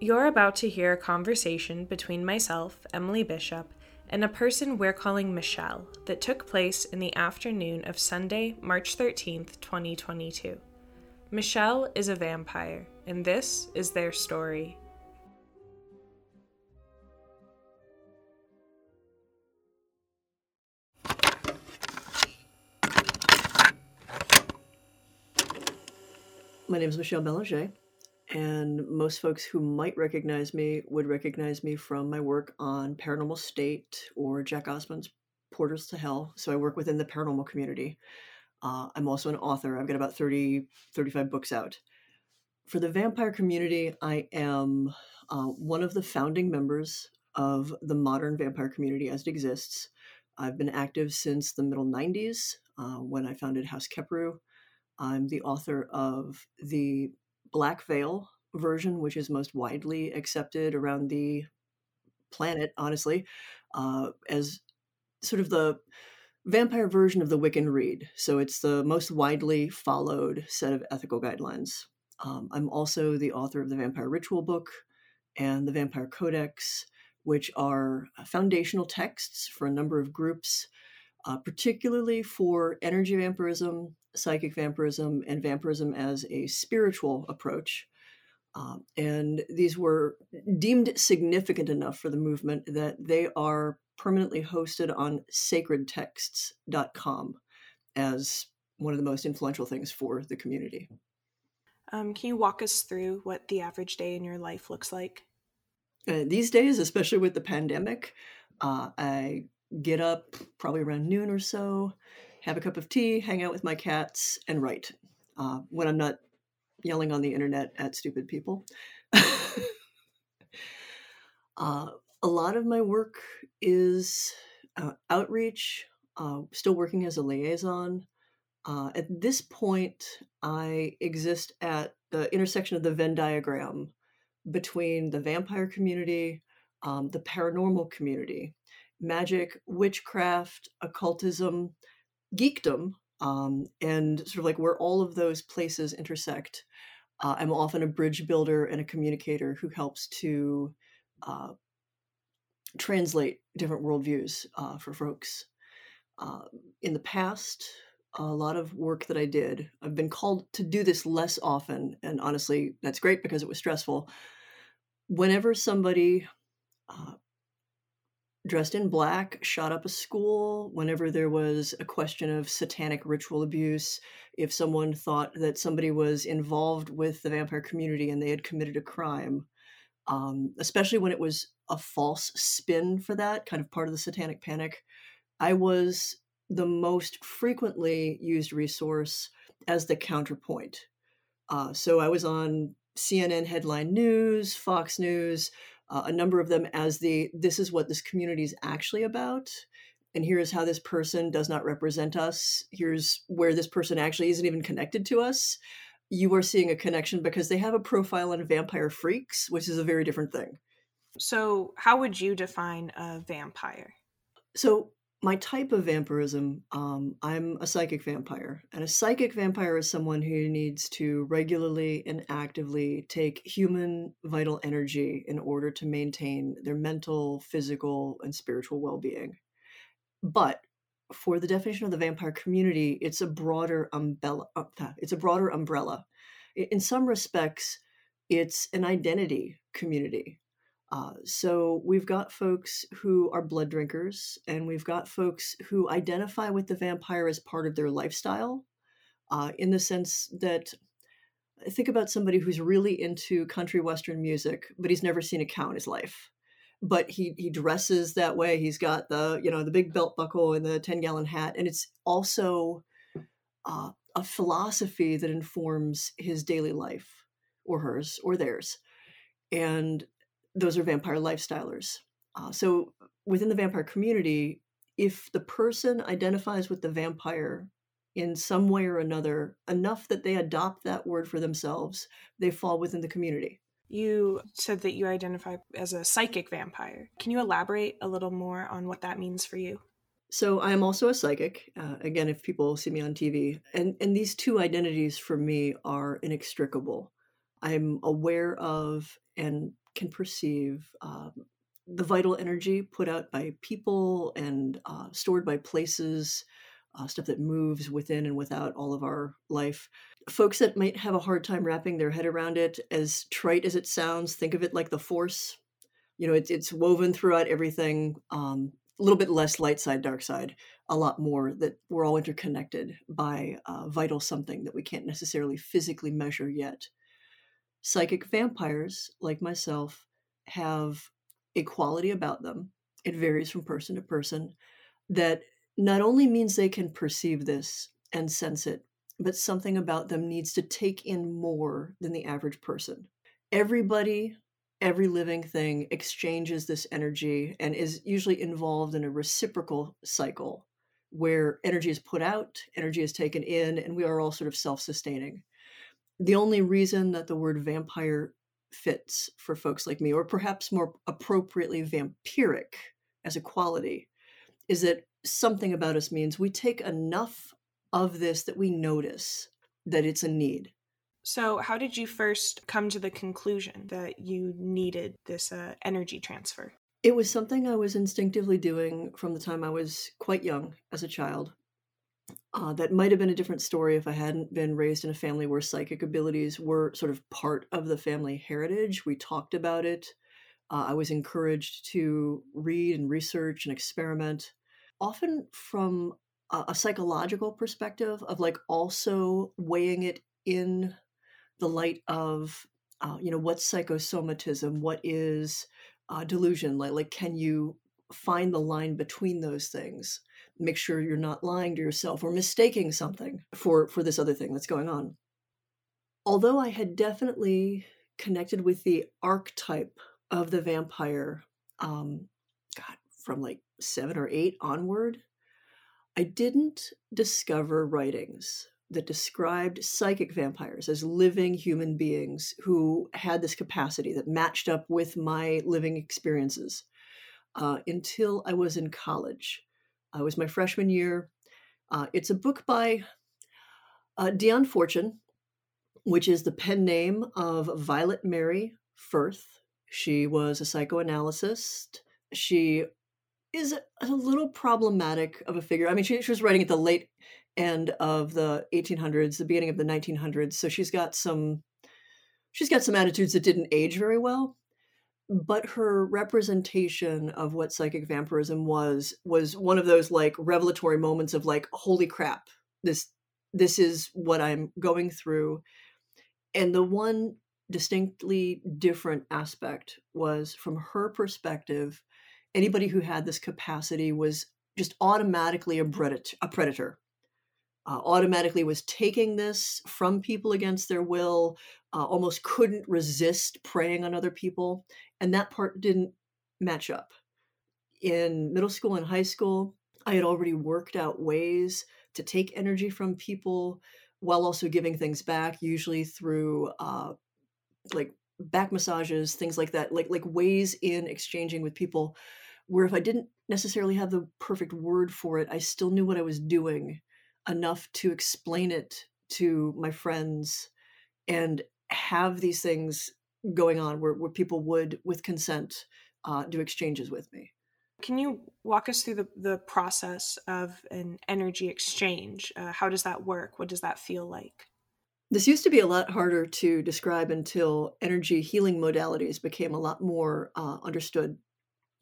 You're about to hear a conversation between myself, Emily Bishop, and a person we're calling Michelle that took place in the afternoon of Sunday, March 13th, 2022. Michelle is a vampire, and this is their story. My name is Michelle Belanger, and most folks who might recognize me would recognize me from my work on Paranormal State or Jack Osbourne's Portals to Hell. So I work within the paranormal community. Uh, I'm also an author. I've got about 30, 35 books out. For the vampire community, I am uh, one of the founding members of the modern vampire community as it exists. I've been active since the middle 90s uh, when I founded House Kheperu. I'm the author of the Black Veil version, which is most widely accepted around the planet, honestly, uh, as sort of the vampire version of the Wiccan Rede. So it's the most widely followed set of ethical guidelines. Um, I'm also the author of the Vampire Ritual Book and the Vampire Codex, which are foundational texts for a number of groups, uh, particularly for energy vampirism, psychic vampirism, and vampirism as a spiritual approach. Um, and these were deemed significant enough for the movement that they are permanently hosted on sacredtexts.com as one of the most influential things for the community. Um, can you walk us through what the average day in your life looks like? Uh, these days, especially with the pandemic, uh, I get up probably around noon or so, have a cup of tea, hang out with my cats, and write uh, when I'm not yelling on the internet at stupid people. uh, a lot of my work is uh, outreach, uh, still working as a liaison. Uh, at this point, I exist at the intersection of the Venn diagram between the vampire community, um, the paranormal community, magic, witchcraft, occultism, geekdom, um, and sort of like where all of those places intersect. Uh, I'm often a bridge builder and a communicator who helps to uh, translate different worldviews uh, for folks. Uh, in the past, a lot of work that I did, I've been called to do this less often, and honestly, that's great because it was stressful. Whenever somebody uh, dressed in black shot up a school whenever there was a question of satanic ritual abuse if someone thought that somebody was involved with the vampire community and they had committed a crime. Um, especially when it was a false spin for that kind of part of the satanic panic. I was the most frequently used resource as the counterpoint. Uh, so i was on cnn headline news fox news uh, a number of them as the this is what this community is actually about and here's how this person does not represent us. Here's where this person actually isn't even connected to us. You are seeing a connection because they have a profile on vampire freaks which is a very different thing. So how would you define a vampire? So my type of vampirism, um, I'm a psychic vampire. And a psychic vampire is someone who needs to regularly and actively take human vital energy in order to maintain their mental, physical, and spiritual well being. But for the definition of the vampire community, it's a broader umbrella. Uh, it's a broader umbrella. In some respects, it's an identity community. Uh, so we've got folks who are blood drinkers, and we've got folks who identify with the vampire as part of their lifestyle, uh, in the sense that think about somebody who's really into country western music, but he's never seen a cow in his life. But he he dresses that way. He's got the you know the big belt buckle and the ten gallon hat, and it's also uh, a philosophy that informs his daily life, or hers, or theirs. And those are vampire lifestylers. Uh, so within the vampire community, if the person identifies with the vampire in some way or another enough that they adopt that word for themselves, they fall within the community. You said that you identify as a psychic vampire. Can you elaborate a little more on what that means for you? So I am also a psychic. Uh, again, if people see me on TV, and and these two identities for me are inextricable. I'm aware of and can perceive um, the vital energy put out by people and uh, stored by places, uh, stuff that moves within and without all of our life. Folks that might have a hard time wrapping their head around it, as trite as it sounds, think of it like the force. You know, it's it's woven throughout everything. Um, a little bit less light side, dark side, a lot more that we're all interconnected by uh, vital something that we can't necessarily physically measure yet. Psychic vampires, like myself, have a quality about them. It varies from person to person that not only means they can perceive this and sense it, but something about them needs to take in more than the average person. Everybody, every living thing exchanges this energy and is usually involved in a reciprocal cycle where energy is put out, energy is taken in, and we are all sort of self sustaining. The only reason that the word vampire fits for folks like me, or perhaps more appropriately vampiric as a quality, is that something about us means we take enough of this that we notice that it's a need. So, how did you first come to the conclusion that you needed this uh, energy transfer? It was something I was instinctively doing from the time I was quite young as a child. Uh, that might have been a different story if I hadn't been raised in a family where psychic abilities were sort of part of the family heritage. We talked about it. Uh, I was encouraged to read and research and experiment, often from a, a psychological perspective of like also weighing it in the light of, uh, you know, what's psychosomatism, what is uh, delusion, like like can you find the line between those things? Make sure you're not lying to yourself or mistaking something for for this other thing that's going on although i had definitely connected with the archetype of the vampire um god from like 7 or 8 onward i didn't discover writings that described psychic vampires as living human beings who had this capacity that matched up with my living experiences uh, until I was in college. It was my freshman year. Uh, it's a book by uh, Dion Fortune, which is the pen name of Violet Mary Firth. She was a psychoanalyst. She is a little problematic of a figure. I mean, she, she was writing at the late end of the 1800s, the beginning of the 1900s. So she's got some she's got some attitudes that didn't age very well but her representation of what psychic vampirism was was one of those like revelatory moments of like holy crap this this is what i'm going through. And the one distinctly different aspect was from her perspective anybody who had this capacity was just automatically a predator, a predator uh, automatically was taking this from people against their will, uh, almost couldn't resist preying on other people. And that part didn't match up. In middle school and high school, I had already worked out ways to take energy from people while also giving things back, usually through uh, like back massages, things like that, like like ways in exchanging with people where if I didn't necessarily have the perfect word for it, I still knew what I was doing enough to explain it to my friends and have these things going on where, where people would, with consent, uh, do exchanges with me. Can you walk us through the, the process of an energy exchange? Uh, how does that work? What does that feel like? This used to be a lot harder to describe until energy healing modalities became a lot more uh, understood.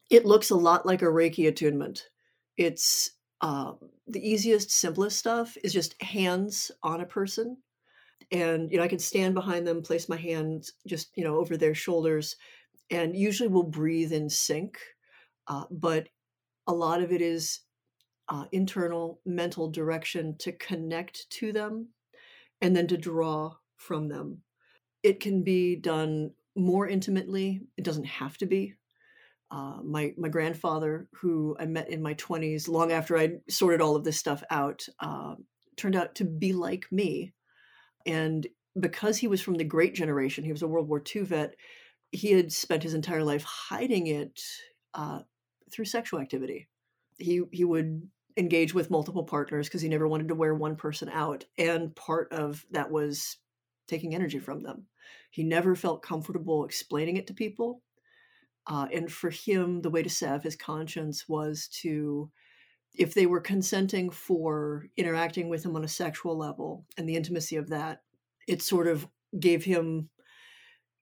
It looks a lot like a Reiki attunement. It's uh, the easiest, simplest stuff is just hands on a person. And, you know, I can stand behind them, place my hands just, you know, over their shoulders, and usually we'll breathe in sync. Uh, but a lot of it is uh, internal mental direction to connect to them and then to draw from them. It can be done more intimately, it doesn't have to be uh, my my grandfather, who I met in my twenties, long after I sorted all of this stuff out, uh, turned out to be like me, and because he was from the Great Generation, he was a World War II vet. He had spent his entire life hiding it uh, through sexual activity. He he would engage with multiple partners because he never wanted to wear one person out, and part of that was taking energy from them. He never felt comfortable explaining it to people Uh, and for him, the way to salve his conscience was to, if they were consenting for interacting with him on a sexual level and the intimacy of that, it sort of gave him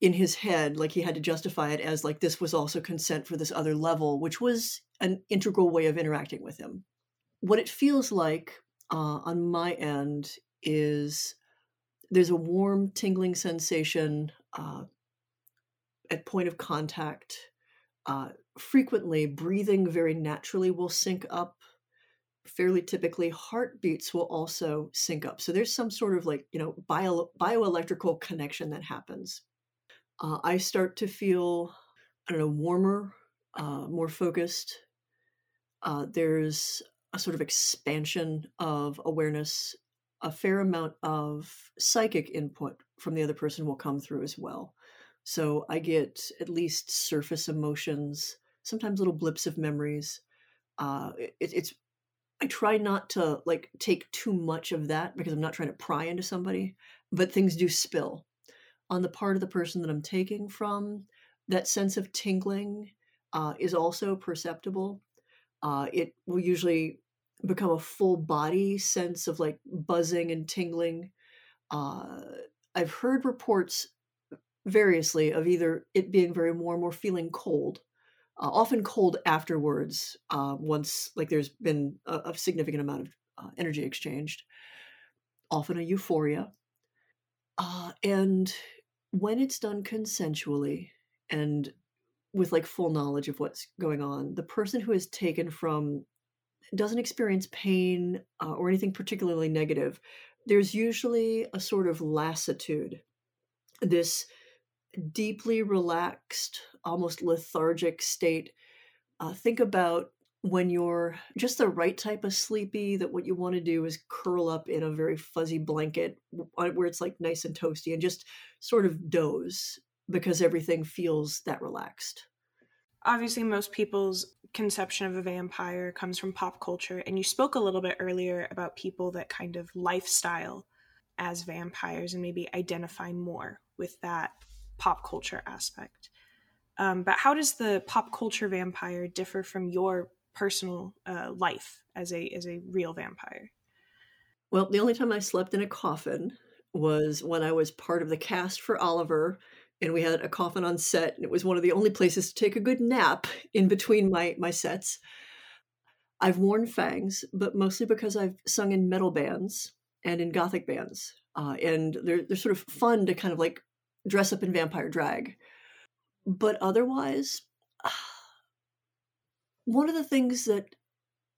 in his head, like he had to justify it as like this was also consent for this other level, which was an integral way of interacting with him. What it feels like uh, on my end is there's a warm, tingling sensation uh, at point of contact. Uh, frequently, breathing very naturally will sync up. Fairly typically, heartbeats will also sync up. So there's some sort of like, you know, bio, bioelectrical connection that happens. Uh, I start to feel, I don't know, warmer, uh, more focused. Uh, there's a sort of expansion of awareness. A fair amount of psychic input from the other person will come through as well. So I get at least surface emotions, sometimes little blips of memories. Uh, it, it's I try not to like take too much of that because I'm not trying to pry into somebody, but things do spill on the part of the person that I'm taking from. That sense of tingling uh, is also perceptible. Uh, it will usually become a full body sense of like buzzing and tingling. Uh, I've heard reports variously of either it being very warm or feeling cold. Uh, often cold afterwards, uh, once like there's been a, a significant amount of uh, energy exchanged. Often a euphoria, uh, and when it's done consensually and with like full knowledge of what's going on, the person who is taken from doesn't experience pain uh, or anything particularly negative. There's usually a sort of lassitude, this deeply relaxed, almost lethargic state. Uh, think about when you're just the right type of sleepy that what you want to do is curl up in a very fuzzy blanket uh, where it's like nice and toasty and just sort of doze because everything feels that relaxed. Obviously, most people's conception of a vampire comes from pop culture, and you spoke a little bit earlier about people that kind of lifestyle as vampires and maybe identify more with that pop culture aspect. Um, but how does the pop culture vampire differ from your personal uh, life as a as a real vampire? Well, the only time I slept in a coffin was when I was part of the cast for Oliver, and we had a coffin on set, and it was one of the only places to take a good nap in between my my sets. I've worn fangs, but mostly because I've sung in metal bands and in gothic bands, uh, and they're they're sort of fun to kind of like dress up in vampire drag. But otherwise, one of the things that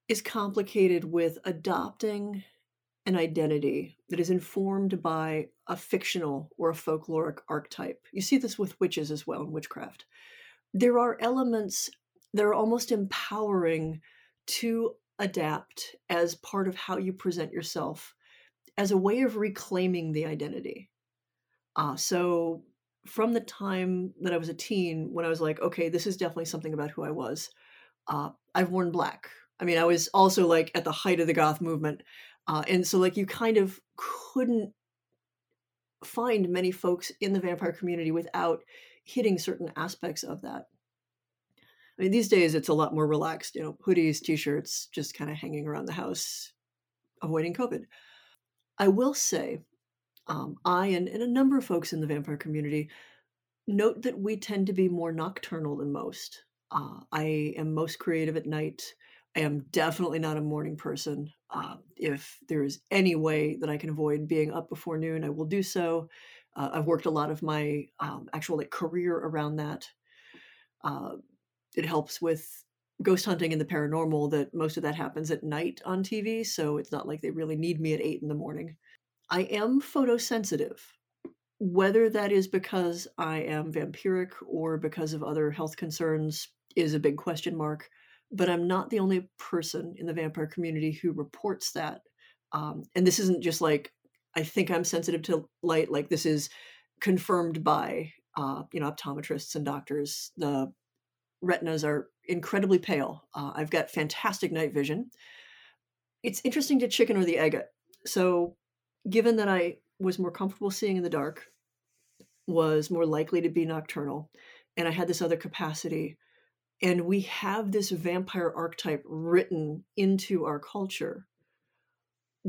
is complicated with adopting an identity that is informed by a fictional or a folkloric archetype. You see this with witches as well in witchcraft. There are elements that are almost empowering to adapt as part of how you present yourself as a way of reclaiming the identity. Uh, so, from the time that I was a teen, when I was like, okay, this is definitely something about who I was, uh, I've worn black. I mean, I was also like at the height of the goth movement. Uh, and so, like, you kind of couldn't find many folks in the vampire community without hitting certain aspects of that. I mean, these days it's a lot more relaxed, you know, hoodies, t shirts, just kind of hanging around the house, avoiding COVID. I will say, um, I and, and a number of folks in the vampire community note that we tend to be more nocturnal than most. Uh, I am most creative at night. I am definitely not a morning person. Uh, if there is any way that I can avoid being up before noon, I will do so. Uh, I've worked a lot of my um, actual like career around that. Uh, it helps with ghost hunting and the paranormal that most of that happens at night on TV, so it's not like they really need me at eight in the morning. I am photosensitive. Whether that is because I am vampiric or because of other health concerns is a big question mark but I'm not the only person in the vampire community who reports that. Um, and this isn't just like I think I'm sensitive to light. Like this is confirmed by uh, you know optometrists and doctors. The retinas are incredibly pale. Uh, I've got fantastic night vision. It's interesting to chicken or the egg. So, given that I was more comfortable seeing in the dark, was more likely to be nocturnal, and I had this other capacity. And we have this vampire archetype written into our culture.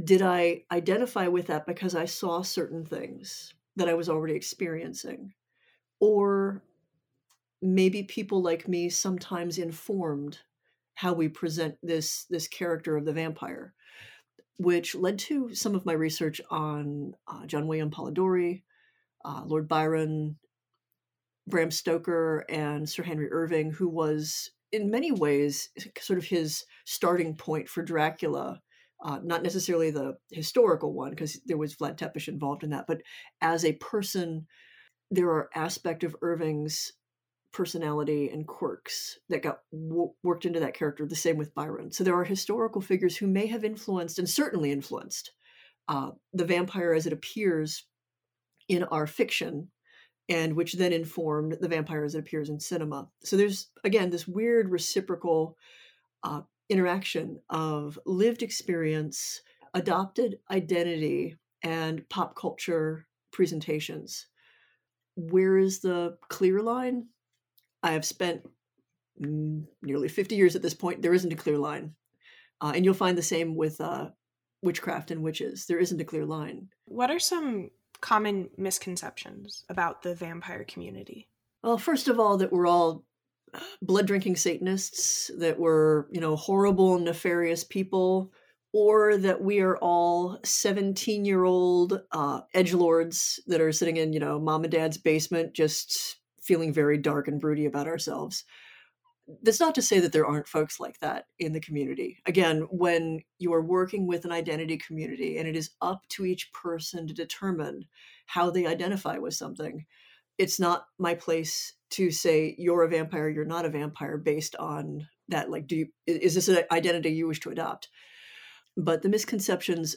Did I identify with that because I saw certain things that I was already experiencing? Or maybe people like me sometimes informed how we present this this character of the vampire which led to some of my research on uh, john william polidori uh, lord byron bram stoker and sir henry irving who was in many ways sort of his starting point for dracula uh, not necessarily the historical one because there was vlad tepes involved in that but as a person there are aspects of irving's personality and quirks that got w- worked into that character. The same with Byron. So there are historical figures who may have influenced and certainly influenced uh, the vampire as it appears in our fiction, and which then informed the vampire as it appears in cinema. So there's again this weird reciprocal uh, interaction of lived experience, adopted identity, and pop culture presentations. Where is the clear line? I have spent nearly 50 years at this point. There isn't a clear line. Uh, and you'll find the same with uh, witchcraft and witches. There isn't a clear line. What are some common misconceptions about the vampire community? Well, first of all, that we're all blood drinking Satanists, that we're, you know, horrible, nefarious people, or that we are all 17 year old uh, edge lords that are sitting in, you know, mom and dad's basement just feeling very dark and broody about ourselves. That's not to say that there aren't folks like that in the community. Again, when you are working with an identity community and it is up to each person to determine how they identify with something, it's not my place to say you're a vampire, you're not a vampire based on that. Like, do you, is this an identity you wish to adopt? But the misconceptions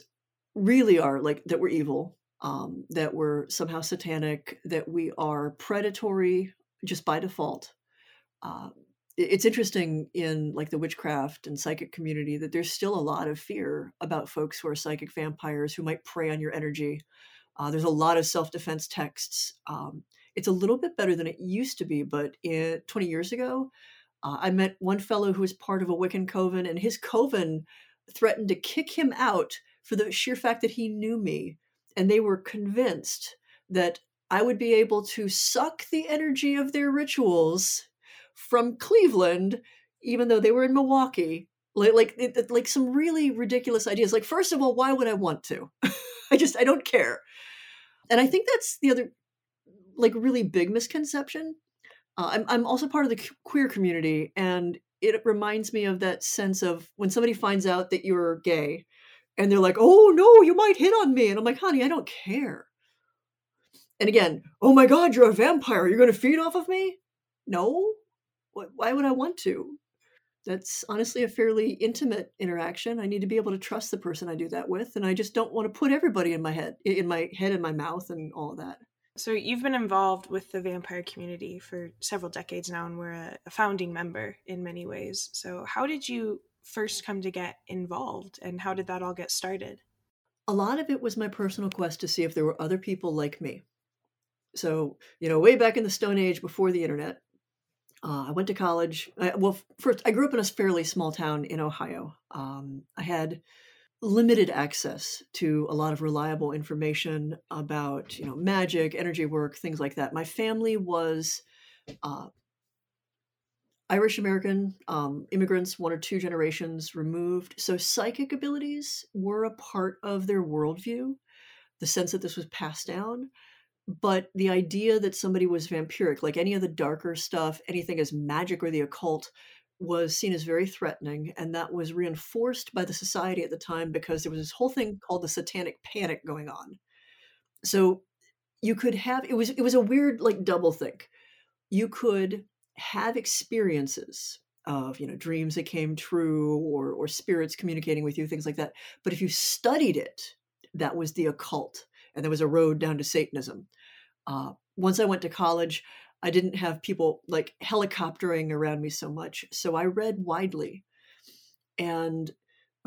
really are like that we're evil, um, that we're somehow satanic, that we are predatory just by default. Uh, it's interesting in like the witchcraft and psychic community that there's still a lot of fear about folks who are psychic vampires who might prey on your energy. Uh, there's a lot of self-defense texts. Um, it's a little bit better than it used to be, but in, 20 years ago, uh, I met one fellow who was part of a Wiccan coven, and his coven threatened to kick him out for the sheer fact that he knew me and they were convinced that I would be able to suck the energy of their rituals from Cleveland, even though they were in Milwaukee. Like, like, like some really ridiculous ideas. Like, first of all, why would I want to? I just, I don't care. And I think that's the other, like, really big misconception. Uh, I'm, I'm also part of the queer community, and it reminds me of that sense of when somebody finds out that you're gay and they're like, "Oh no, you might hit on me," and I'm like, "Honey, I don't care." And again, "Oh my God, you're a vampire. You're going to feed off of me?" No. Why would I want to? That's honestly a fairly intimate interaction. I need to be able to trust the person I do that with, and I just don't want to put everybody in my head, in my head, and my mouth, and all that. So you've been involved with the vampire community for several decades now, and we're a founding member in many ways. So how did you first come to get involved and how did that all get started? A lot of it was my personal quest to see if there were other people like me. So, you know, way back in the Stone Age before the internet, uh, I went to college. I, well, first, I grew up in a fairly small town in Ohio. Um, I had limited access to a lot of reliable information about, you know, magic, energy work, things like that. My family was uh, Irish American um, immigrants, one or two generations removed. So psychic abilities were a part of their worldview, the sense that this was passed down. But the idea that somebody was vampiric, like any of the darker stuff, anything as magic or the occult, was seen as very threatening. And that was reinforced by the society at the time because there was this whole thing called the satanic panic going on. So you could have it was it was a weird like double think. You could have experiences of you know dreams that came true or or spirits communicating with you things like that but if you studied it that was the occult and there was a road down to satanism. Uh, once i went to college i didn't have people like helicoptering around me so much so i read widely. And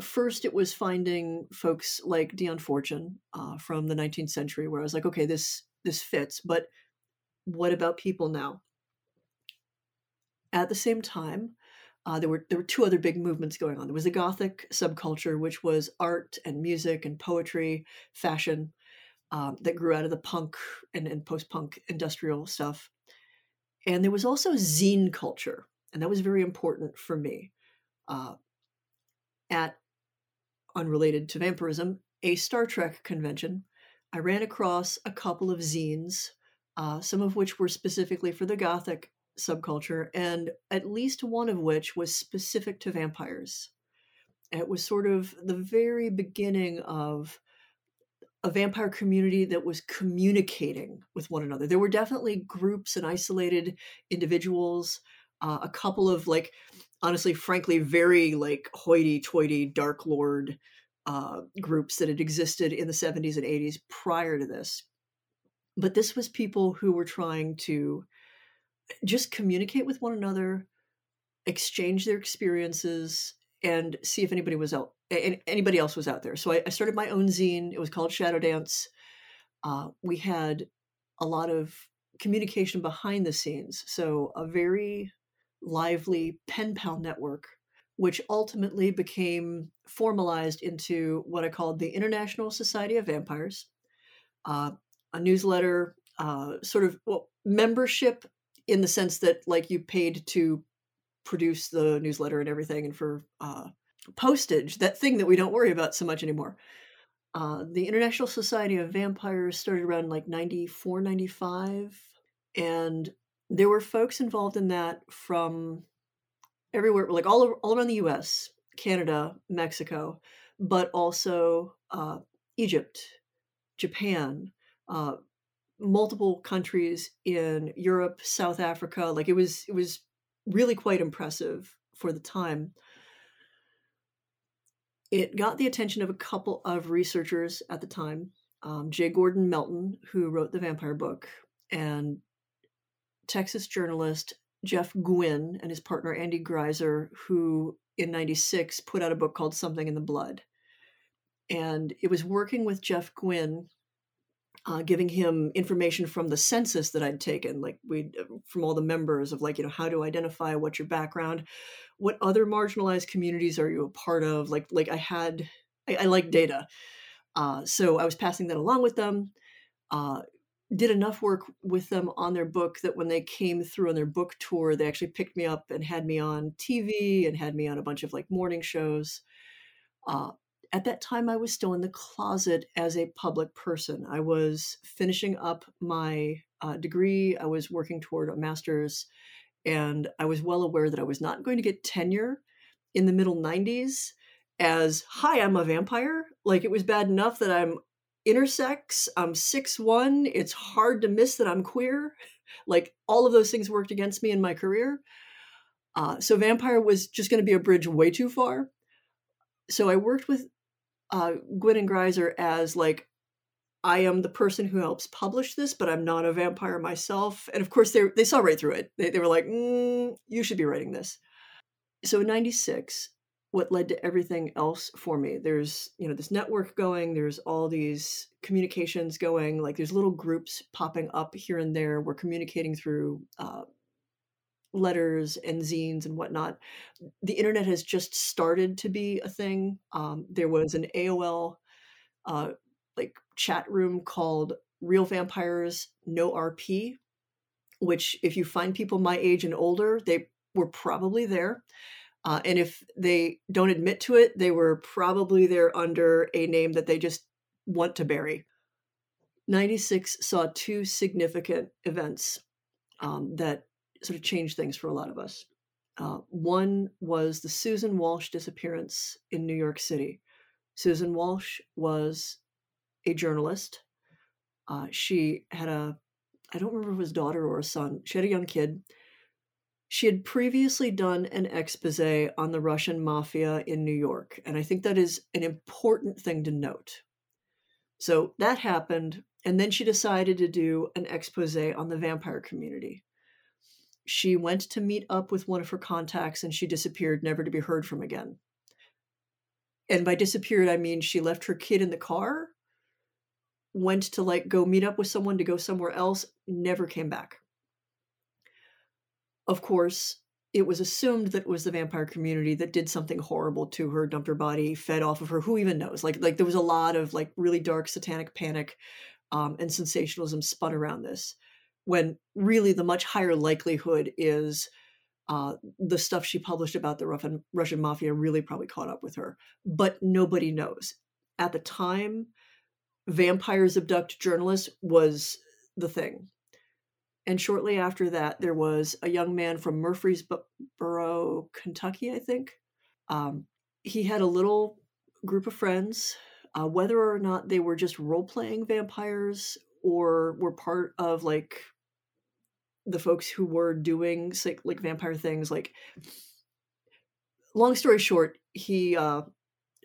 first it was finding folks like dion fortune uh, from the 19th century where i was like okay this this fits but what about people now at the same time, uh, there were there were two other big movements going on. There was the Gothic subculture, which was art and music and poetry, fashion, um, that grew out of the punk and, and post punk industrial stuff. And there was also zine culture, and that was very important for me. Uh, at unrelated to vampirism, a Star Trek convention, I ran across a couple of zines, uh, some of which were specifically for the Gothic subculture, and at least one of which was specific to vampires. It was sort of the very beginning of a vampire community that was communicating with one another. There were definitely groups and isolated individuals, uh, a couple of like, honestly, frankly, very like hoity-toity Dark Lord uh, groups that had existed in the 70s and 80s prior to this. But this was people who were trying to just communicate with one another, exchange their experiences, and see if anybody was out anybody else was out there. So I, I started my own zine. It was called Shadow Dance. Uh, we had a lot of communication behind the scenes. So a very lively pen pal network, which ultimately became formalized into what I called the International Society of Vampires, uh, a newsletter, uh, sort of well, membership in the sense that like you paid to produce the newsletter and everything and for uh, postage, that thing that we don't worry about so much anymore. Uh, the International Society of Vampires started around like 94, 95. And there were folks involved in that from everywhere, like all, all around the US, Canada, Mexico, but also uh, Egypt, Japan, uh, multiple countries in Europe, South Africa. Like it was, it was really quite impressive for the time. It got the attention of a couple of researchers at the time um, J. Gordon Melton, who wrote the vampire book, and Texas journalist Jeff Guinn and his partner Andy Greiser, who in 96 put out a book called Something in the Blood. And it was working with Jeff Guinn uh, giving him information from the census that I'd taken, like we from all the members of like you know how to identify what's your background, what other marginalized communities are you a part of? Like like I had I, I like data, uh, so I was passing that along with them. Uh, did enough work with them on their book that when they came through on their book tour, they actually picked me up and had me on TV and had me on a bunch of like morning shows. Uh, at that time, I was still in the closet as a public person. I was finishing up my uh, degree, I was working toward a master's, and I was well aware that I was not going to get tenure in the middle 90s as, hi, I'm a vampire. Like it was bad enough that I'm intersex, I'm six one. it's hard to miss that I'm queer. Like all of those things worked against me in my career. Uh, so vampire was just going to be a bridge way too far. So I worked with uh, and Greiser as like I am the person who helps publish this, but I'm not a vampire myself. And of course, they they saw right through it. They, they were like, mm, "You should be writing this." So in '96, what led to everything else for me? There's you know this network going. There's all these communications going. Like there's little groups popping up here and there. We're communicating through uh, letters and zines and whatnot. The internet has just started to be a thing. Um, there was an AOL uh, like chat room called Real Vampires No RP, which if you find people my age and older, they were probably there. Uh, and if they don't admit to it, they were probably there under a name that they just want to bury. 96 saw two significant events um, that sort of changed things for a lot of us. Uh, one was the Susan Walsh disappearance in New York City. Susan Walsh was a journalist. Uh, she had a, I don't remember if it was daughter or a son. She had a young kid. She had previously done an expose on the Russian mafia in New York. And I think that is an important thing to note. So that happened. And then she decided to do an expose on the vampire community she went to meet up with one of her contacts and she disappeared, never to be heard from again. And by disappeared, I mean she left her kid in the car, went to like go meet up with someone to go somewhere else, never came back. Of course, it was assumed that it was the vampire community that did something horrible to her, dumped her body, fed off of her. Who even knows? Like, like there was a lot of like really dark satanic panic um, and sensationalism spun around this, when really the much higher likelihood is uh, the stuff she published about the Russian, Russian mafia really probably caught up with her. But nobody knows. At the time, vampires abduct journalists was the thing. And shortly after that, there was a young man from Murfreesboro, Kentucky, I think. Um, he had a little group of friends. Uh, whether or not they were just role playing vampires or were part of like the folks who were doing like, like vampire things, like long story short, he uh,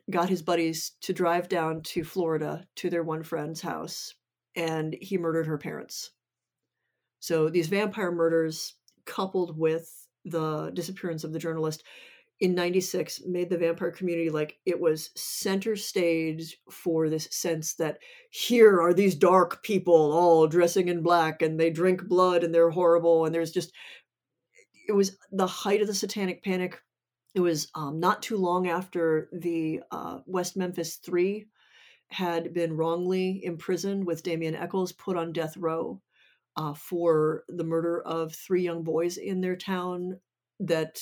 got his buddies to drive down to Florida to their one friend's house and he murdered her parents. So these vampire murders, coupled with the disappearance of the journalist in 96, made the vampire community like it was center stage for this sense that here are these dark people all dressing in black and they drink blood and they're horrible. And there's just, it was the height of the satanic panic. It was um, not too long after the uh, West Memphis Three had been wrongly imprisoned with Damien Echols put on death row uh, for the murder of three young boys in their town that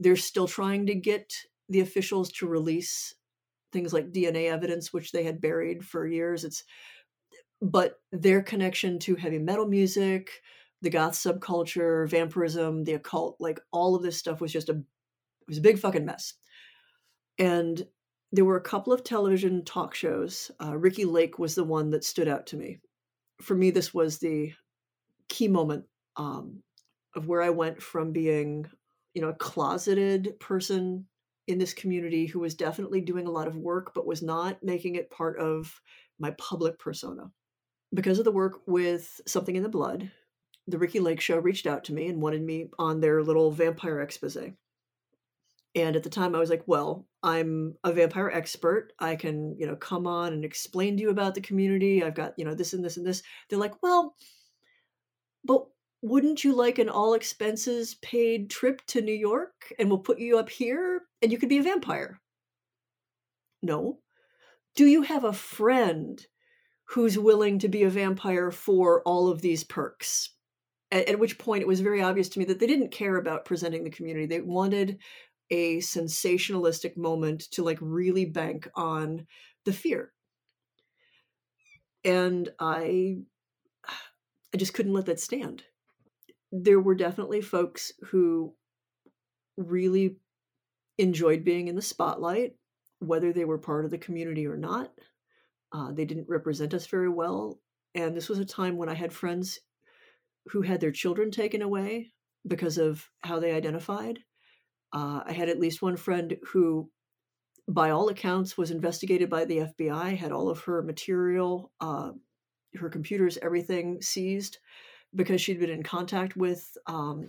they're still trying to get the officials to release things like DNA evidence, which they had buried for years. It's but their connection to heavy metal music, the goth subculture, vampirism, the occult, like all of this stuff was just a was a big fucking mess. And there were a couple of television talk shows. Uh, Ricki Lake was the one that stood out to me. For me, this was the key moment um, of where I went from being, you know, a closeted person in this community who was definitely doing a lot of work, but was not making it part of my public persona. Because of the work with Something in the Blood, the Ricki Lake Show reached out to me and wanted me on their little vampire expose. And at the time, I was like, well, I'm a vampire expert. I can, you know, come on and explain to you about the community. I've got, you know, this and this and this. They're like, well, but wouldn't you like an all expenses paid trip to New York and we'll put you up here and you could be a vampire? No. Do you have a friend who's willing to be a vampire for all of these perks? At, at, which point it was very obvious to me that they didn't care about presenting the community. They wanted a sensationalistic moment to like really bank on the fear. And I I just couldn't let that stand. There were definitely folks who really enjoyed being in the spotlight, whether they were part of the community or not. Uh, they didn't represent us very well. And this was a time when I had friends who had their children taken away because of how they identified. Uh, I had at least one friend who, by all accounts, was investigated by the FBI, had all of her material uh, her computers, everything seized because she'd been in contact with um,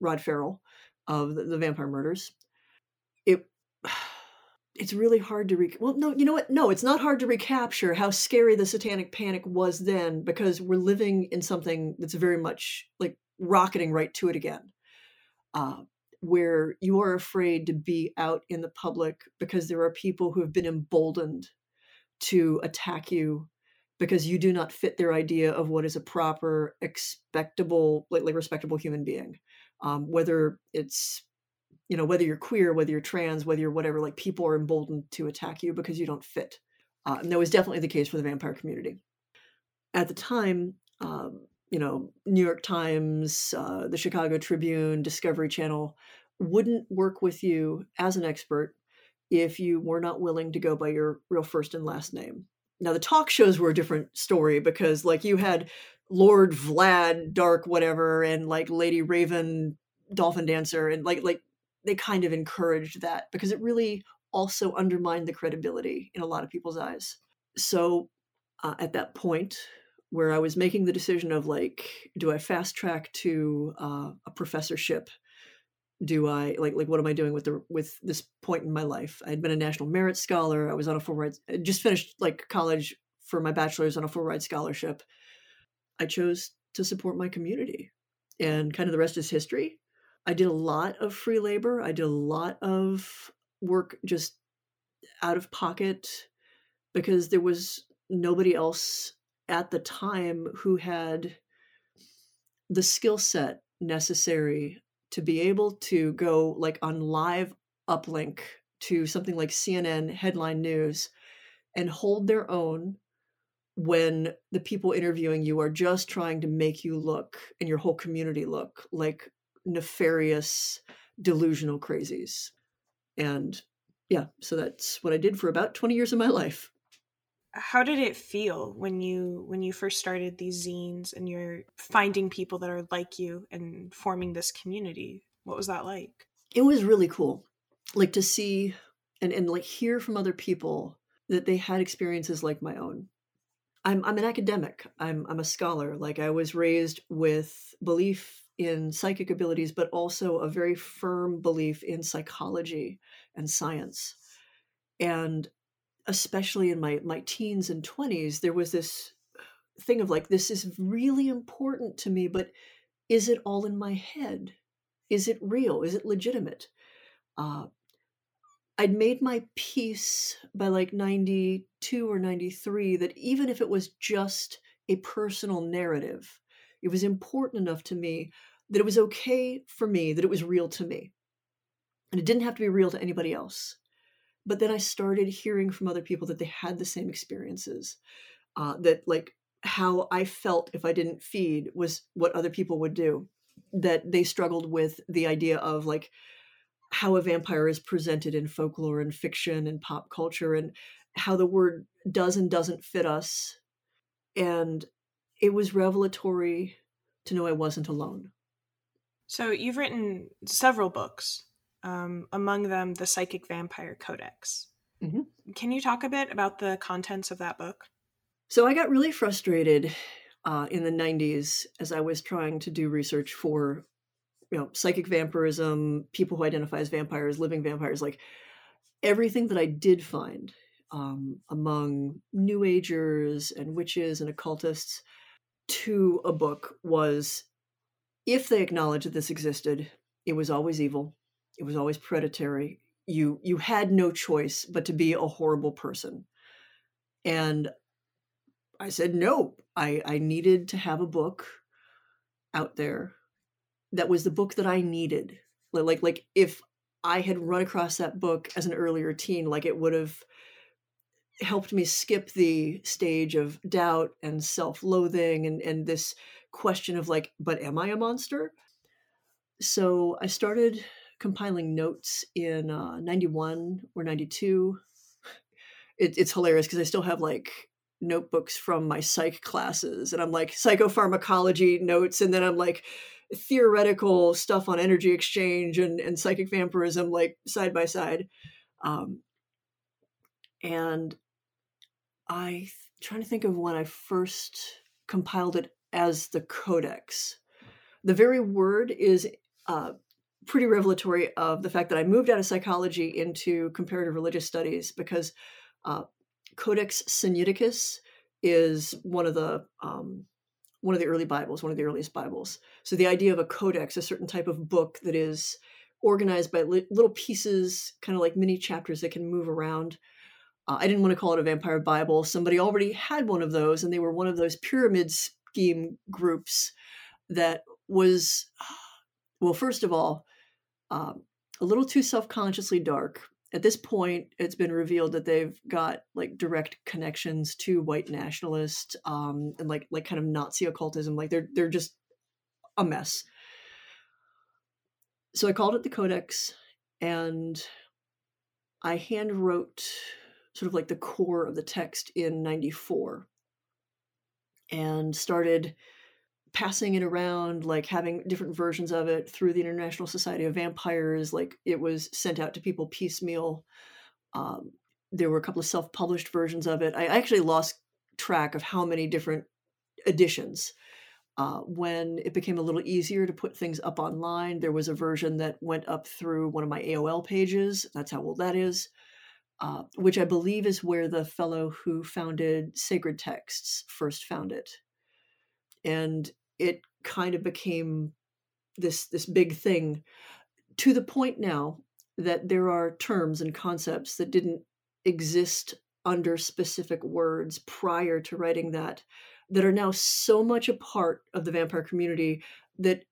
Rod Ferrell of the, the, Vampire Murders. It it's really hard to re well no you know what no it's not hard to recapture how scary the satanic panic was then because we're living in something that's very much like rocketing right to it again uh, where you are afraid to be out in the public because there are people who have been emboldened to attack you because you do not fit their idea of what is a proper, expectable, like, like respectable human being. Um, whether it's, you know, whether you're queer, whether you're trans, whether you're whatever, like people are emboldened to attack you because you don't fit. Uh, and that was definitely the case for the vampire community. At the time, um, you know, New York Times, uh, the Chicago Tribune, Discovery Channel wouldn't work with you as an expert if you were not willing to go by your real first and last name. Now the talk shows were a different story because like you had Lord Vlad Dark whatever and like Lady Raven Dolphin Dancer and like like they kind of encouraged that because it really also undermined the credibility in a lot of people's eyes. So uh, at that point where I was making the decision of like, do I fast track to uh, a professorship do I like like what am I doing with the with this point in my life? I had been a national merit scholar. I was on a full ride. Just finished like college for my bachelor's on a full ride scholarship. I chose to support my community, and kind of the rest is history. I did a lot of free labor. I did a lot of work just out of pocket because there was nobody else at the time who had the skill set necessary to be able to go like on live uplink to something like CNN headline news and hold their own when the people interviewing you are just trying to make you look and your whole community look like nefarious delusional crazies. And yeah so that's what i did for about 20 years of my life how did it feel when you when you first started these zines and you're finding people that are like you and forming this community? What was that like? It was really cool like to see and and like hear from other people that they had experiences like my own. I'm i'm an academic. I'm i'm a scholar. Like i was raised with belief in psychic abilities but also a very firm belief in psychology and science. And especially in my my teens and 20s there was this thing of like this is really important to me but is it all in my head? Is it real? Is it legitimate? Uh, i'd made my peace by like 92 or 93 that even if it was just a personal narrative it was important enough to me that it was okay for me that it was real to me. And it didn't have to be real to anybody else but then i started hearing from other people that they had the same experiences uh, that like how i felt if i didn't feed was what other people would do that they struggled with the idea of like how a vampire is presented in folklore and fiction and pop culture and how the word does and doesn't fit us and it was revelatory to know i wasn't alone. So you've written several books um, among them the Psychic Vampire Codex. Mm-hmm. Can you talk a bit about the contents of that book? So I got really frustrated uh, in the 90s as I was trying to do research for you know psychic vampirism, people who identify as vampires, living vampires, like everything that I did find um, among New Agers and witches and occultists to a book was if they acknowledged that this existed, it was always evil it was always predatory. You you had no choice but to be a horrible person. And i said no i i needed to have a book out there that was the book that i needed. Like like if i had run across that book as an earlier teen like it would have helped me skip the stage of doubt and self-loathing and and this question of like but am i a monster? So i started compiling notes in uh, 91 or 92. It, it's hilarious because I still have like notebooks from my psych classes and I'm like psychopharmacology notes and then I'm like theoretical stuff on energy exchange and, and psychic vampirism like side by side. Um, and I trying to think of when I first compiled it as the codex. The very word is uh, pretty revelatory of the fact that I moved out of psychology into comparative religious studies because uh, Codex Sinaiticus is one of the um, one of the early Bibles, one of the earliest Bibles. So the idea of a codex, a certain type of book that is organized by li- little pieces, kind of like mini chapters that can move around. Uh, I didn't want to call it a vampire Bible. Somebody already had one of those, and they were one of those pyramid scheme groups that was, well, first of all, um, a little too self-consciously dark. At this point it's been revealed that they've got like direct connections to white nationalists um, and like like kind of nazi occultism. Like they're they're just a mess. So i called it the codex and i hand wrote sort of like the core of the text in 94 and started passing it around, like having different versions of it through the International Society of Vampires. Like it was sent out to people piecemeal. Um, there were a couple of self published versions of it. I actually lost track of how many different editions. Uh, when it became a little easier to put things up online, there was a version that went up through one of my AOL pages. That's how old that is. Uh, which I believe is where the fellow who founded Sacred Texts first found it. And it kind of became this this big thing to the point now that there are terms and concepts that didn't exist under specific words prior to writing that that are now so much a part of the vampire community that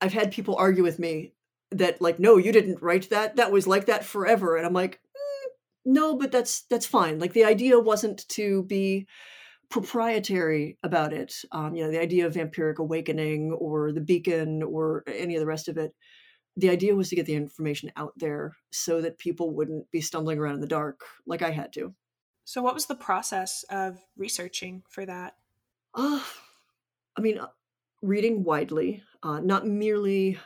I've had people argue with me that like no you didn't write that. That was like that forever. And I'm like mm, no but that's that's fine. Like the idea wasn't to be proprietary about it um, you know the idea of vampiric awakening or the beacon or any of the rest of it the idea was to get the information out there so that people wouldn't be stumbling around in the dark like I had to. So, what was the process of researching for that? Uh, I mean, uh, reading widely, uh, not merely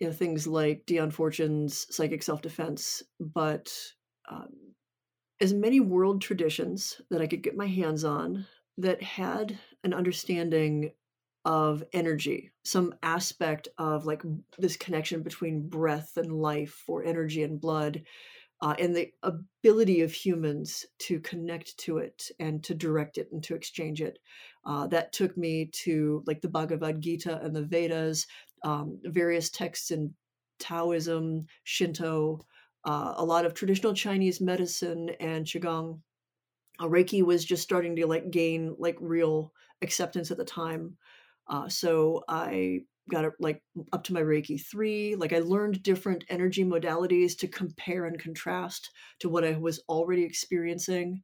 you know, things like Dion Fortune's Psychic Self Defense, but um, as many world traditions that I could get my hands on that had an understanding of energy, some aspect of like this connection between breath and life or energy and blood, uh, and the ability of humans to connect to it and to direct it and to exchange it. Uh, that took me to like the Bhagavad Gita and the Vedas, um, various texts in Taoism, Shinto, uh, a lot of traditional Chinese medicine and Qigong. Uh, Reiki was just starting to like gain like real acceptance at the time. Uh, so I got it like up to my Reiki three. Like I learned different energy modalities to compare and contrast to what I was already experiencing.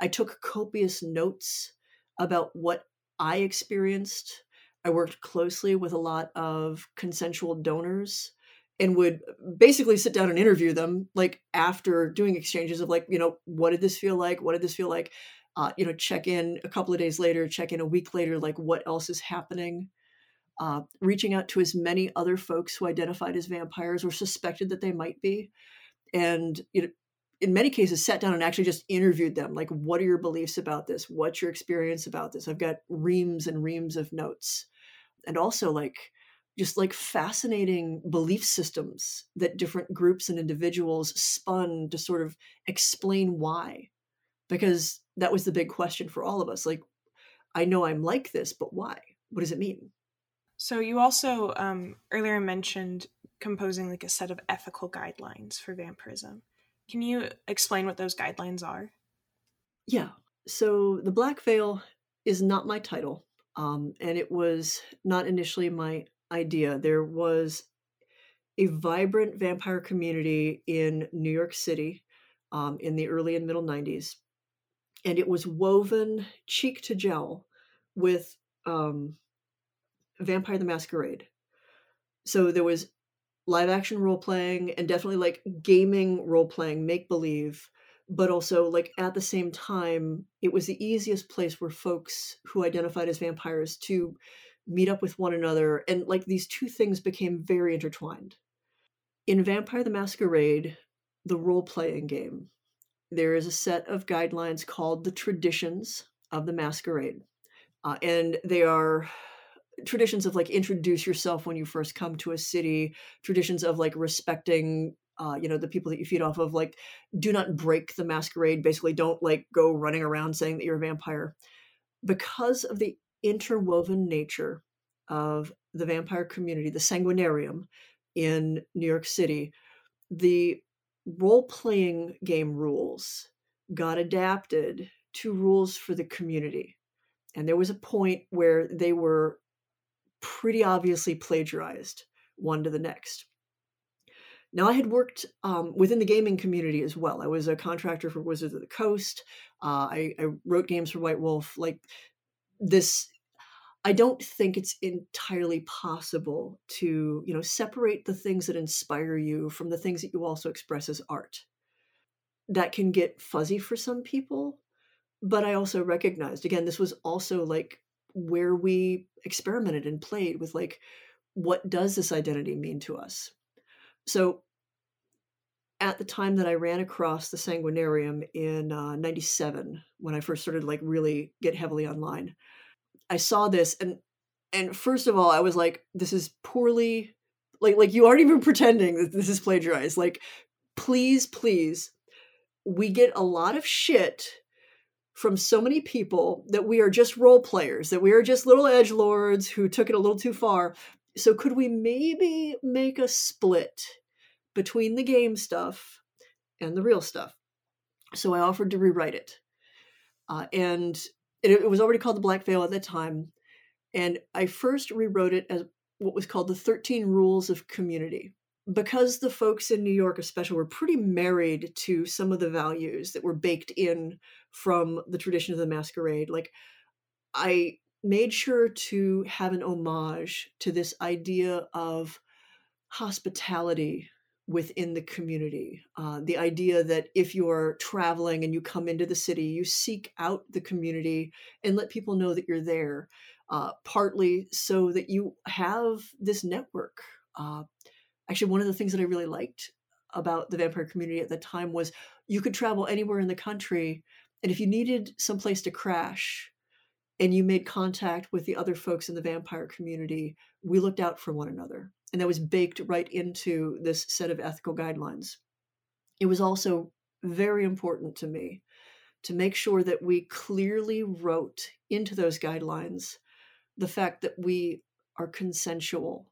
I took copious notes about what I experienced. I worked closely with a lot of consensual donors and would basically sit down and interview them like after doing exchanges of like you know what did this feel like? What did this feel like? Uh, you know check in a couple of days later check in a week later like what else is happening? Uh, reaching out to as many other folks who identified as vampires or suspected that they might be. And you know in many cases sat down and actually just interviewed them like what are your beliefs about this? What's your experience about this? I've got reams and reams of notes. And also like just like fascinating belief systems that different groups and individuals spun to sort of explain why because that was the big question for all of us like i know i'm like this but why? What does it mean? So you also um, earlier mentioned composing like a set of ethical guidelines for vampirism. Can you explain what those guidelines are? Yeah. So the black veil is not my title um, and it was not initially my idea there was a vibrant vampire community in new york city um, in the early and middle 90s and it was woven cheek to jowl with um, Vampire the Masquerade. So there was live action role playing and definitely like gaming role playing, make believe, but also like at the same time, it was the easiest place where folks who identified as vampires to meet up with one another. And like these two things became very intertwined. In Vampire the Masquerade, the role playing game, there is a set of guidelines called the traditions of the masquerade. Uh, and they are traditions of like introduce yourself when you first come to a city, traditions of like respecting uh, you know the people that you feed off of like do not break the masquerade basically don't like go running around saying that you're a vampire because of the interwoven nature of the vampire community the sanguinarium in new york city the role playing game rules got adapted to rules for the community. And there was a point where they were pretty obviously plagiarized one to the next. Now, I had worked um, within the gaming community as well. I was a contractor for Wizards of the Coast. Uh, I, I wrote games for White Wolf. Like this I don't think it's entirely possible to, you know, separate the things that inspire you from the things that you also express as art. That can get fuzzy for some people, but I also recognized again this was also like where we experimented and played with like what does this identity mean to us? So at the time that I ran across the Sanguinarium in uh, 97 when I first started like really get heavily online I saw this and and first of all, I was like, this is poorly like like you aren't even pretending that this is plagiarized. Like, please, please, we get a lot of shit from so many people that we are just role players, that we are just little edge lords who took it a little too far. so could we maybe make a split between the game stuff and the real stuff? So I offered to rewrite it. Uh, and it, it was already called The Black Veil at the time. And I first rewrote it as what was called the 13 Rules of Community. Because the folks in New York, especially, were pretty married to some of the values that were baked in from the tradition of the masquerade. Like, I made sure to have an homage to this idea of hospitality within the community. Uh, the idea that if you're traveling and you come into the city, you seek out the community and let people know that you're there, uh, partly so that you have this network. Uh, actually, one of the things that I really liked about the vampire community at the time was you could travel anywhere in the country, and if you needed some place to crash, and you made contact with the other folks in the vampire community, we looked out for one another. And that was baked right into this set of ethical guidelines. It was also very important to me to make sure that we clearly wrote into those guidelines the fact that we are consensual,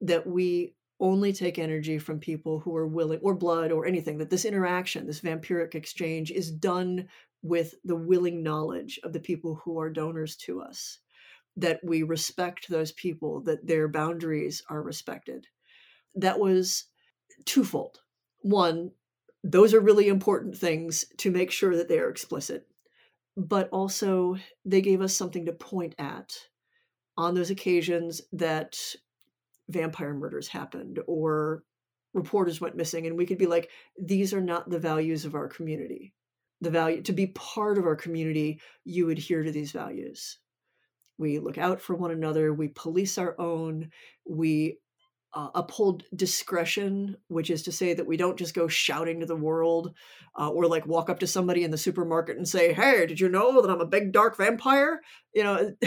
that we only take energy from people who are willing, or blood, or anything, that this interaction, this vampiric exchange, is done with the willing knowledge of the people who are donors to us, that we respect those people, that their boundaries are respected. That was twofold. One, those are really important things to make sure that they are explicit, but also they gave us something to point at on those occasions that vampire murders happened or reporters went missing and we could be like these are not the values of our community the value to be part of our community you adhere to these values we look out for one another we police our own we uh, uphold discretion which is to say that we don't just go shouting to the world uh, or like walk up to somebody in the supermarket and say hey did you know that i'm a big dark vampire you know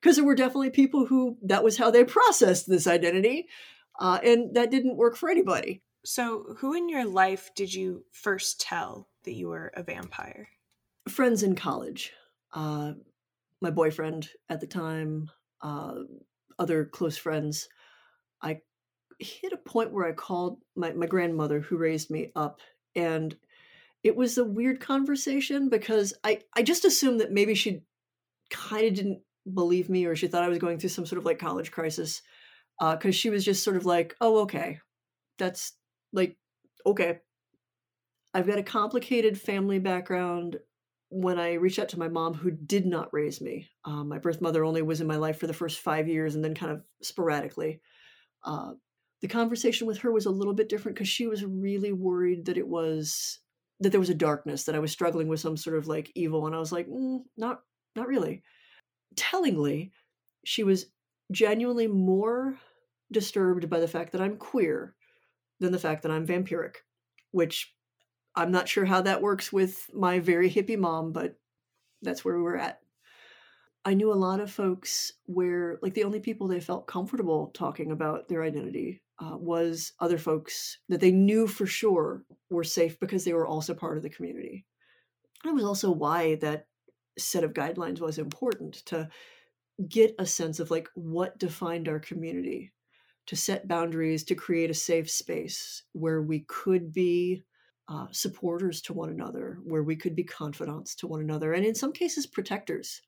because there were definitely people who that was how they processed this identity uh, and that didn't work for anybody so, who in your life did you first tell that you were a vampire? Friends in college. Uh, my boyfriend at the time, uh, other close friends. I hit a point where I called my, my grandmother who raised me up, and it was a weird conversation because I, I just assumed that maybe she kind of didn't believe me or she thought I was going through some sort of like college crisis because uh, she was just sort of like, oh, okay, that's like, okay, I've got a complicated family background. When I reached out to my mom, who did not raise me, um, my birth mother only was in my life for the first five years and then kind of sporadically. Uh, the conversation with her was a little bit different because she was really worried that it was that there was a darkness that I was struggling with some sort of like evil, and I was like, mm, not not really. Tellingly, she was genuinely more disturbed by the fact that I'm queer than the fact that I'm vampiric, which I'm not sure how that works with my very hippie mom, but that's where we were at. I knew a lot of folks where, like, the only people they felt comfortable talking about their identity uh, was other folks that they knew for sure were safe because they were also part of the community. It was also why that set of guidelines was important to get a sense of like what defined our community to set boundaries, to create a safe space where we could be uh, supporters to one another, where we could be confidants to one another, and in some cases, protectors.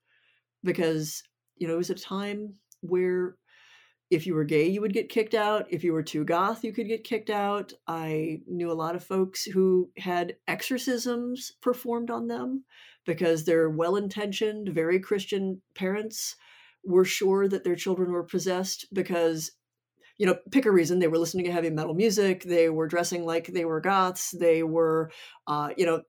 Because, you know, it was a time where if you were gay, you would get kicked out. If you were too goth, you could get kicked out. I knew a lot of folks who had exorcisms performed on them because their well intentioned, very Christian parents were sure that their children were possessed because you know, pick a reason. They were listening to heavy metal music. They were dressing like they were goths. They were, uh, you know,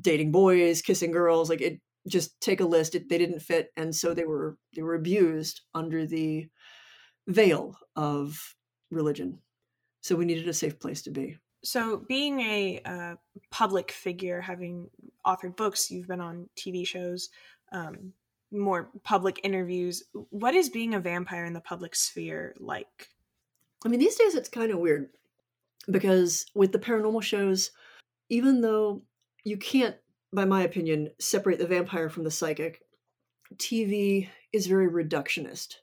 dating boys, kissing girls. Like it, just take a list. It, they didn't fit, and so they were they were abused under the veil of religion. So we needed a safe place to be. So, being a uh, public figure, having authored books, you've been on TV shows, um, more public interviews. What is being a vampire in the public sphere like? I mean, these days it's kind of weird because with the paranormal shows, even though you can't, by my opinion, separate the vampire from the psychic, TV is very reductionist.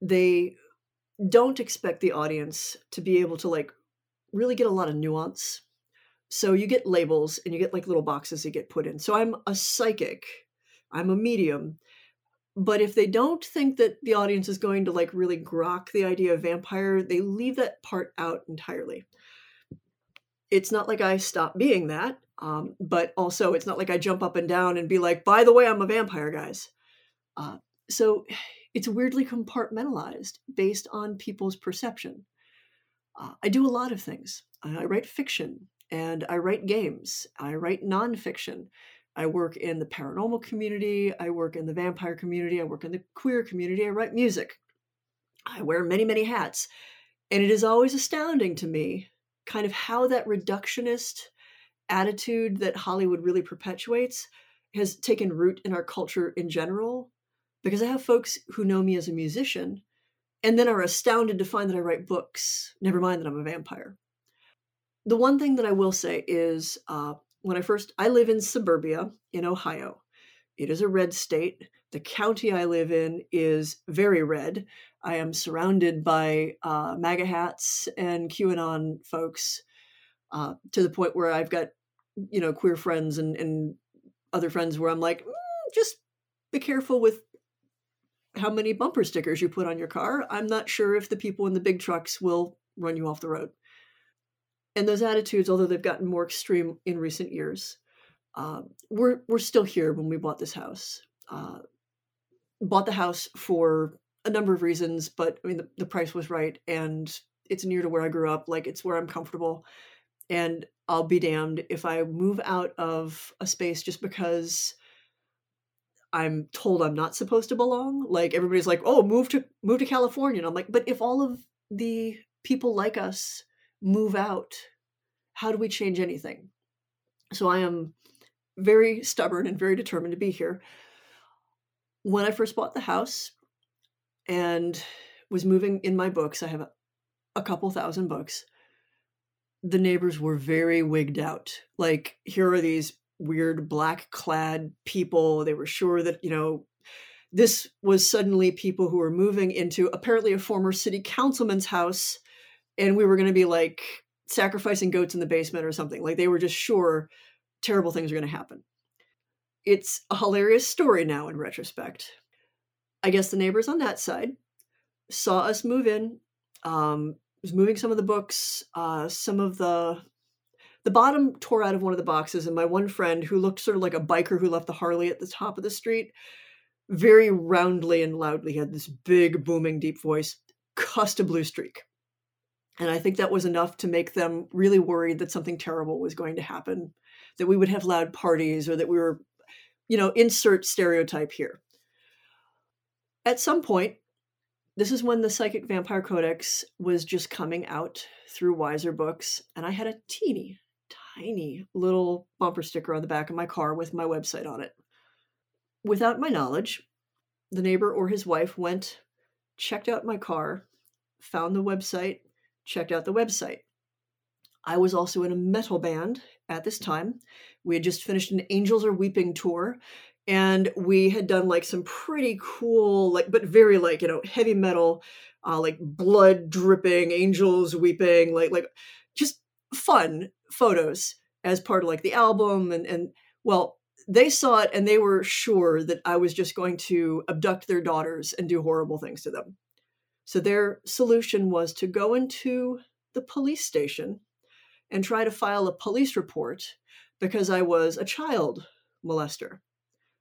they don't expect the audience to be able to like really get a lot of nuance. So you get labels and you get like little boxes that get put in. So I'm a psychic, I'm a medium. But if they don't think that the audience is going to like really grok the idea of vampire, they leave that part out entirely. It's not like I stop being that, um, but also it's not like I jump up and down and be like, by the way, I'm a vampire, guys. Uh, so it's weirdly compartmentalized based on people's perception. Uh, I do a lot of things. I write fiction and I write games. I write nonfiction. I work in the paranormal community. I work in the vampire community. I work in the queer community. I write music. I wear many, many hats. And it is always astounding to me kind of how that reductionist attitude that Hollywood really perpetuates has taken root in our culture in general because I have folks who know me as a musician and then are astounded to find that I write books, never mind that I'm a vampire. The one thing that I will say is uh, when I first, I live in suburbia in Ohio. It is a red state. The county I live in is very red. I am surrounded by uh, MAGA hats and QAnon folks uh, to the point where I've got, you know, queer friends and, and other friends where I'm like, mm, just be careful with how many bumper stickers you put on your car. I'm not sure if the people in the big trucks will run you off the road. And those attitudes, although they've gotten more extreme in recent years, uh, we're we're still here when we bought this house. Uh, bought the house for a number of reasons, but I mean the, the price was right, and it's near to where I grew up. Like it's where I'm comfortable, and I'll be damned if I move out of a space just because I'm told I'm not supposed to belong. Like everybody's like, "Oh, move to move to California." And I'm like, "But if all of the people like us move out, how do we change anything?" So I am very stubborn and very determined to be here. When I first bought the house and was moving in my books, I have a, couple thousand books. The neighbors were very wigged out. Like, here are these weird black clad people. They were sure that, you know, this was suddenly people who were moving into apparently a former city councilman's house and we were going to be like sacrificing goats in the basement or something. Like they were just sure terrible things are going to happen. It's a hilarious story now in retrospect. I guess the neighbors on that side saw us move in, um, was moving some of the books, uh, some of the the bottom tore out of one of the boxes, and my one friend, who looked sort of like a biker who left the Harley at the top of the street, very roundly and loudly had this big, booming, deep voice, cussed a blue streak. And I think that was enough to make them really worried that something terrible was going to happen, that we would have loud parties or that we were, you know, insert stereotype here. At some point, this is when the Psychic Vampire Codex was just coming out through Weiser Books, and I had a teeny, tiny little bumper sticker on the back of my car with my website on it. Without my knowledge, the neighbor or his wife went, checked out my car, found the website, checked out the website. I was also in a metal band at this time. We had just finished an Angels Are Weeping tour, and we had done like some pretty cool, like, but very like, you know, heavy metal, uh, like blood dripping, angels weeping, like, like just fun photos as part of like the album and and well they saw it and they were sure that I was just going to abduct their daughters and do horrible things to them. So their solution was to go into the police station and try to file a police report because I was a child molester.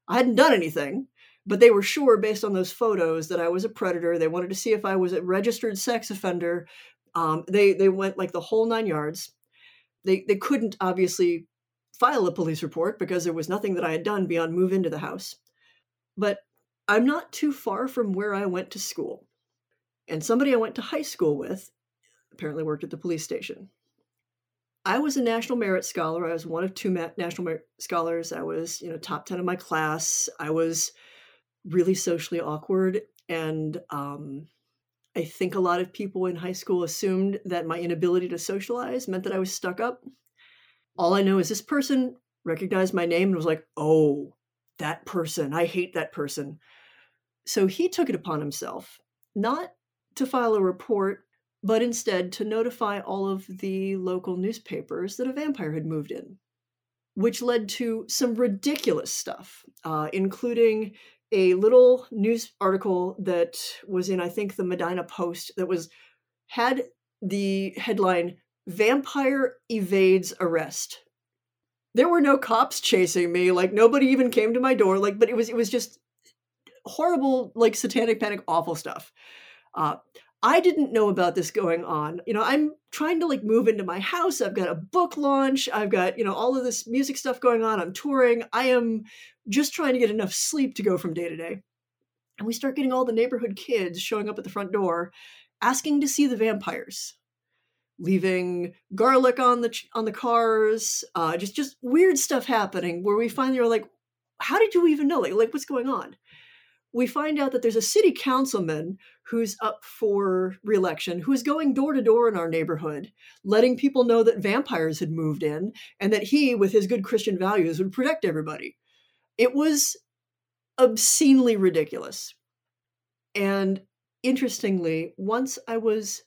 I hadn't done anything, but they were sure based on those photos that I was a predator. They wanted to see if I was a registered sex offender. Um, they they went like the whole nine yards they they couldn't obviously file a police report because there was nothing that I had done beyond move into the house. But I'm not too far from where I went to school. And somebody I went to high school with apparently worked at the police station. I was a national merit scholar. I was one of two national merit scholars. I was, you know, top 10 of my class. I was really socially awkward and um, I think a lot of people in high school assumed that my inability to socialize meant that I was stuck up. All I know is this person recognized my name and was like, oh, that person. I hate that person. So he took it upon himself not to file a report, but instead to notify all of the local newspapers that a vampire had moved in, which led to some ridiculous stuff, uh, including a little news article that was in, I think, the Medina Post that was had the headline Vampire Evades Arrest. There were no cops chasing me, like nobody even came to my door, like, but it was it was just horrible, like satanic panic, awful stuff. Uh, I didn't know about this going on. You know, I'm trying to like move into my house. I've got a book launch. I've got, you know, all of this music stuff going on. I'm touring. I am just trying to get enough sleep to go from day to day. And we start getting all the neighborhood kids showing up at the front door asking to see the vampires leaving garlic on the on the cars uh, just just weird stuff happening where we finally are like how did you even know like, like what's going on we find out that there's a city councilman who's up for reelection who's going door to door in our neighborhood letting people know that vampires had moved in and that he with his good christian values would protect everybody it was obscenely ridiculous and interestingly once i was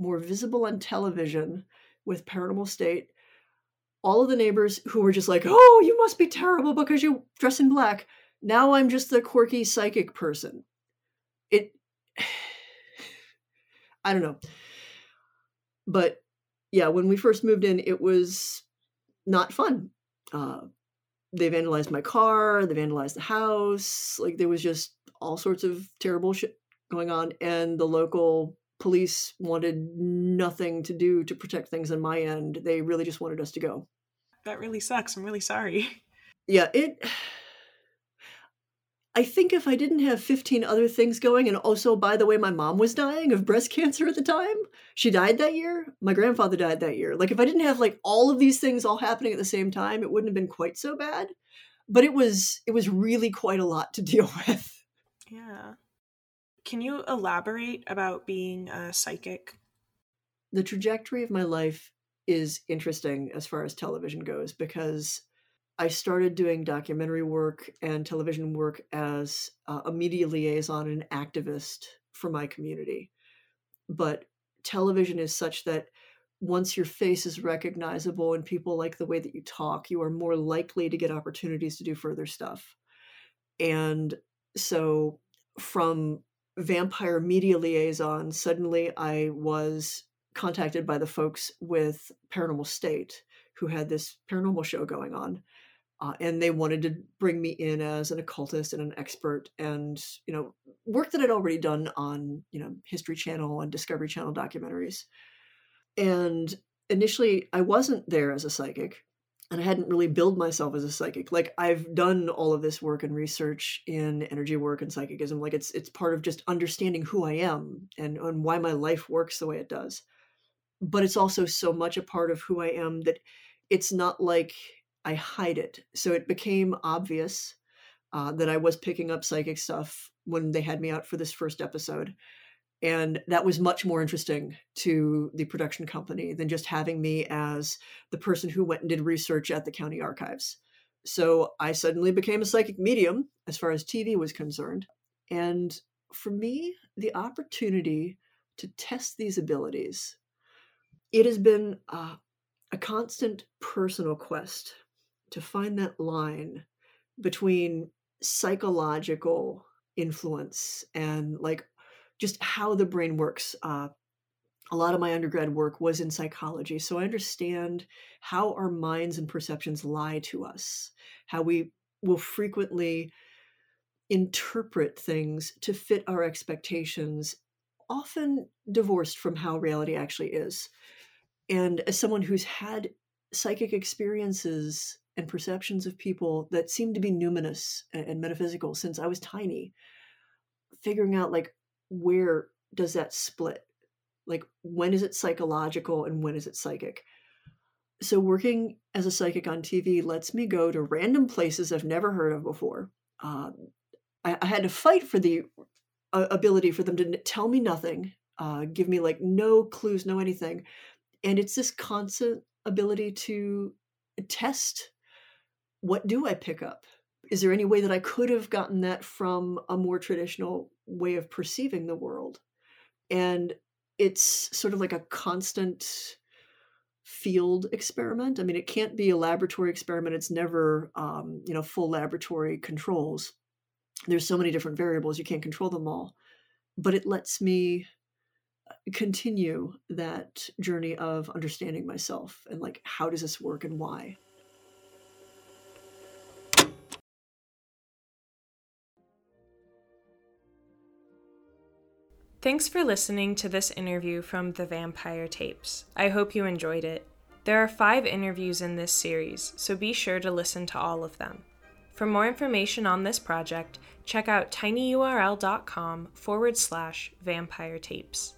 more visible on television with Paranormal State, all of the neighbors who were just like, oh, you must be terrible because you dress in black. Now I'm just the quirky psychic person. It, I don't know. But yeah, when we first moved in, it was not fun. Uh, they vandalized my car, they vandalized the house. Like there was just all sorts of terrible shit going on. And the local police wanted nothing to do to protect things on my end. They really just wanted us to go. That really sucks. I'm really sorry. Yeah, it. I think if I didn't have 15 other things going, and also, by the way, my mom was dying of breast cancer at the time. She died that year. My grandfather died that year. Like, if I didn't have like all of these things all happening at the same time, it wouldn't have been quite so bad. But it was, it was really quite a lot to deal with. Yeah. Can you elaborate about being a psychic? The trajectory of my life is interesting as far as television goes because I started doing documentary work and television work as a media liaison and activist for my community. But television is such that once your face is recognizable and people like the way that you talk, you are more likely to get opportunities to do further stuff. And so from vampire media liaison, suddenly I was contacted by the folks with Paranormal State who had this paranormal show going on. Uh, and they wanted to bring me in as an occultist and an expert and you know work that i'd already done on you know history channel and discovery channel documentaries and initially i wasn't there as a psychic and I hadn't really billed myself as a psychic. Like I've done all of this work and research in energy work and psychicism. Like it's it's part of just understanding who I am and, and why my life works the way it does. But it's also so much a part of who I am that it's not like I hide it. So it became obvious uh, that I was picking up psychic stuff when they had me out for this first episode and that was much more interesting to the production company than just having me as the person who went and did research at the county archives so i suddenly became a psychic medium as far as tv was concerned and for me the opportunity to test these abilities it has been uh, a constant personal quest to find that line between psychological influence and like just how the brain works. Uh, a lot of my undergrad work was in psychology, so I understand how our minds and perceptions lie to us, how we will frequently interpret things to fit our expectations, often divorced from how reality actually is. And as someone who's had psychic experiences and perceptions of people that seem to be numinous and metaphysical since I was tiny, figuring out like where does that split? Like, when is it psychological and when is it psychic? So, working as a psychic on TV lets me go to random places I've never heard of before. Uh, I, I, had to fight for the uh, ability for them to n- tell me nothing, uh, give me like no clues, no anything. And it's this constant ability to test what do I pick up? is there any way that I could have gotten that from a more traditional way of perceiving the world? and it's sort of like a constant field experiment. I mean, it can't be a laboratory experiment. It's never, um, you know, full laboratory controls. There's so many different variables you can't control them all, but it lets me uh, continue that journey of understanding myself and like how does this work and why. Thanks for listening to this interview from the Vampire Tapes. I hope you enjoyed it. There are five interviews in this series, so be sure to listen to all of them. For more information on this project, check out tinyurl.com forward slash vampire tapes.